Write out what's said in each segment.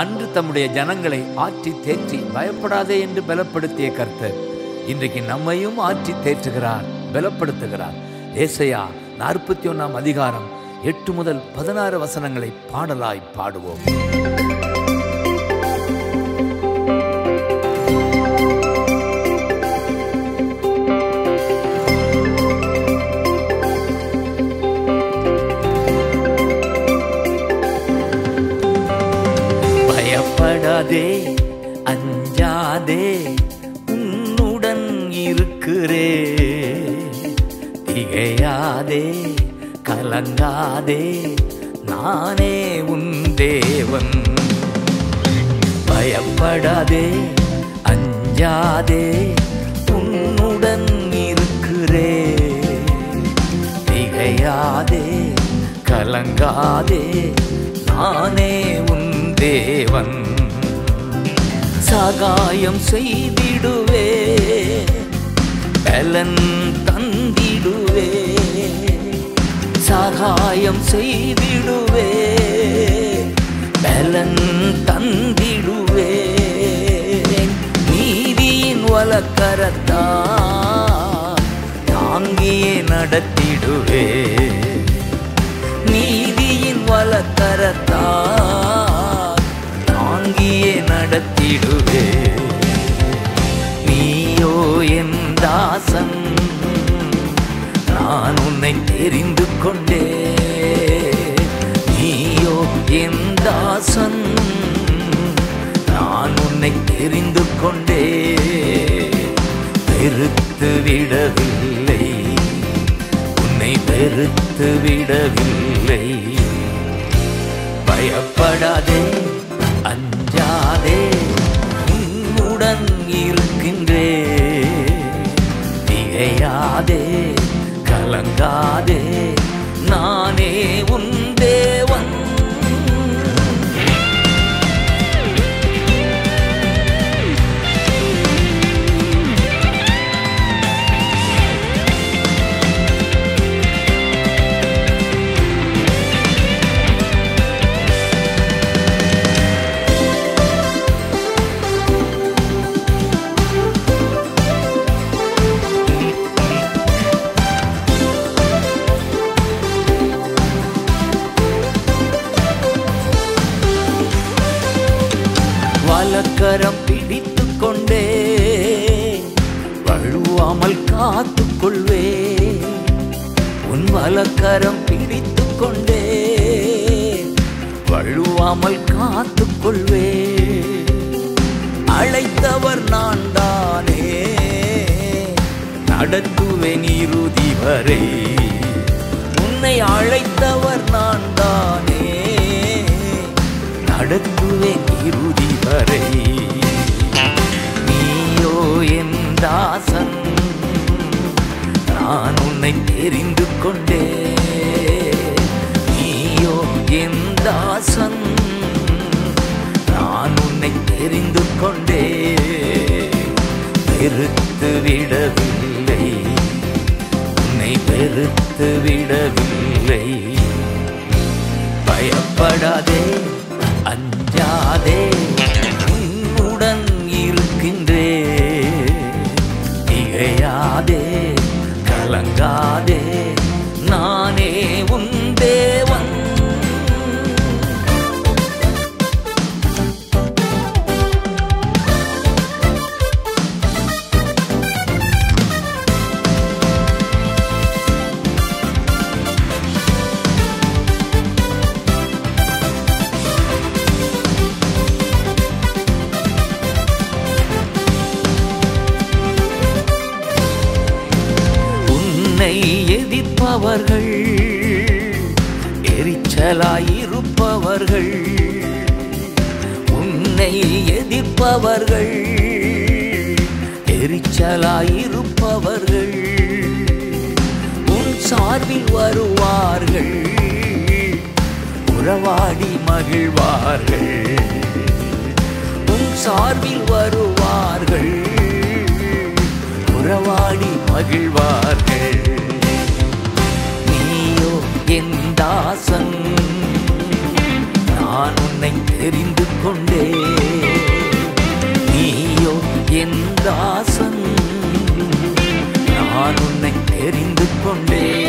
அன்று தம்முடைய ஜனங்களை ஆற்றி தேற்றி பயப்படாதே என்று பலப்படுத்திய கர்த்தர். இன்றைக்கு நம்மையும் ஆற்றி தேற்றுகிறார் பலப்படுத்துகிறார். ஏசையா நாற்பத்தி ஒன்றாம் அதிகாரம் எட்டு முதல் பதினாறு வசனங்களை பாடலாய் பாடுவோம். அஞ்சாதே அஞ்சாதே உன்னுடன் இருக்கிறே. திகையாதே கலங்காதே நானே உன் தேவன். பயப்படாதே அஞ்சாதே உன்னுடன் இருக்கிறே. திகையாதே கலங்காதே நானே உன் தேவன். சகாயம் செய்திடுவே. பலன் தந்திடுவே. சகாயம் செய்திடுவே. பலன் தந்திடுவே. நீதியின் வழக்கரத்தா தாங்கியே நடத்திடுவே. நீதியின் வழக்கரத்தா தாங்கியே நடத்திடுவே. நீயோ என் தாசன் நான் உன்னை தெரிந்து கொண்டே. நீயோ என் தாசன் நான் உன்னை தெரிந்து கொண்டே. வெறுத்து விடவில்லை உன்னை வெறுத்து விடவில்லை. பயப்படாதே. கலையாதே கலங்காதே நானே உன் வலக்கரம் பிடித்து கொண்டே வழுவாமல் காத்து கொள்வே உன் வலக்கரம் பிடித்து கொண்டே வழுவாமல் காத்து கொள்வே அழைத்தவர் நான் தானே நடத்துவேன் இறுதி வரை. உன்னை அழைத்தவர் நான் நடத்துவேன் இறுதி வரை நீயோ என் தாசன் நான் உன்னை தெரிந்து கொண்டே நீயோ என் தாசன் நான் உன்னை தெரிந்து கொண்டே பெருத்து விடவில்லை உன்னை பெருத்து விடவில்லை. பயப்படாதே. அஞ்சாதே உன்னுடன் இருக்கின்றே. திகையாதே கலங்காதே நானே உன் உன்னை எதிர்ப்பவர்கள் எரிச்சலாயிருப்பவர்கள் உன்னை எதிர்ப்பவர்கள் எரிச்சலாயிருப்பவர்கள் உன் சார்பில் வருவார்கள் உறவாடி மகிழ்வார்கள் உன் சார்பில் வருவார்கள் உறவாடி மகிழ்வார்கள். வாசன். நான் உன்னை தெரிந்து கொண்டே. நீயோ என் தாசன். நான் உன்னை தெரிந்து கொண்டே.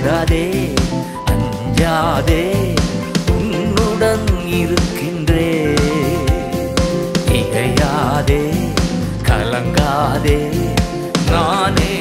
பயப்படாதே அஞ்சாதே உன்னுடன் இருக்கின்றே. இகையாதே கலங்காதே நானே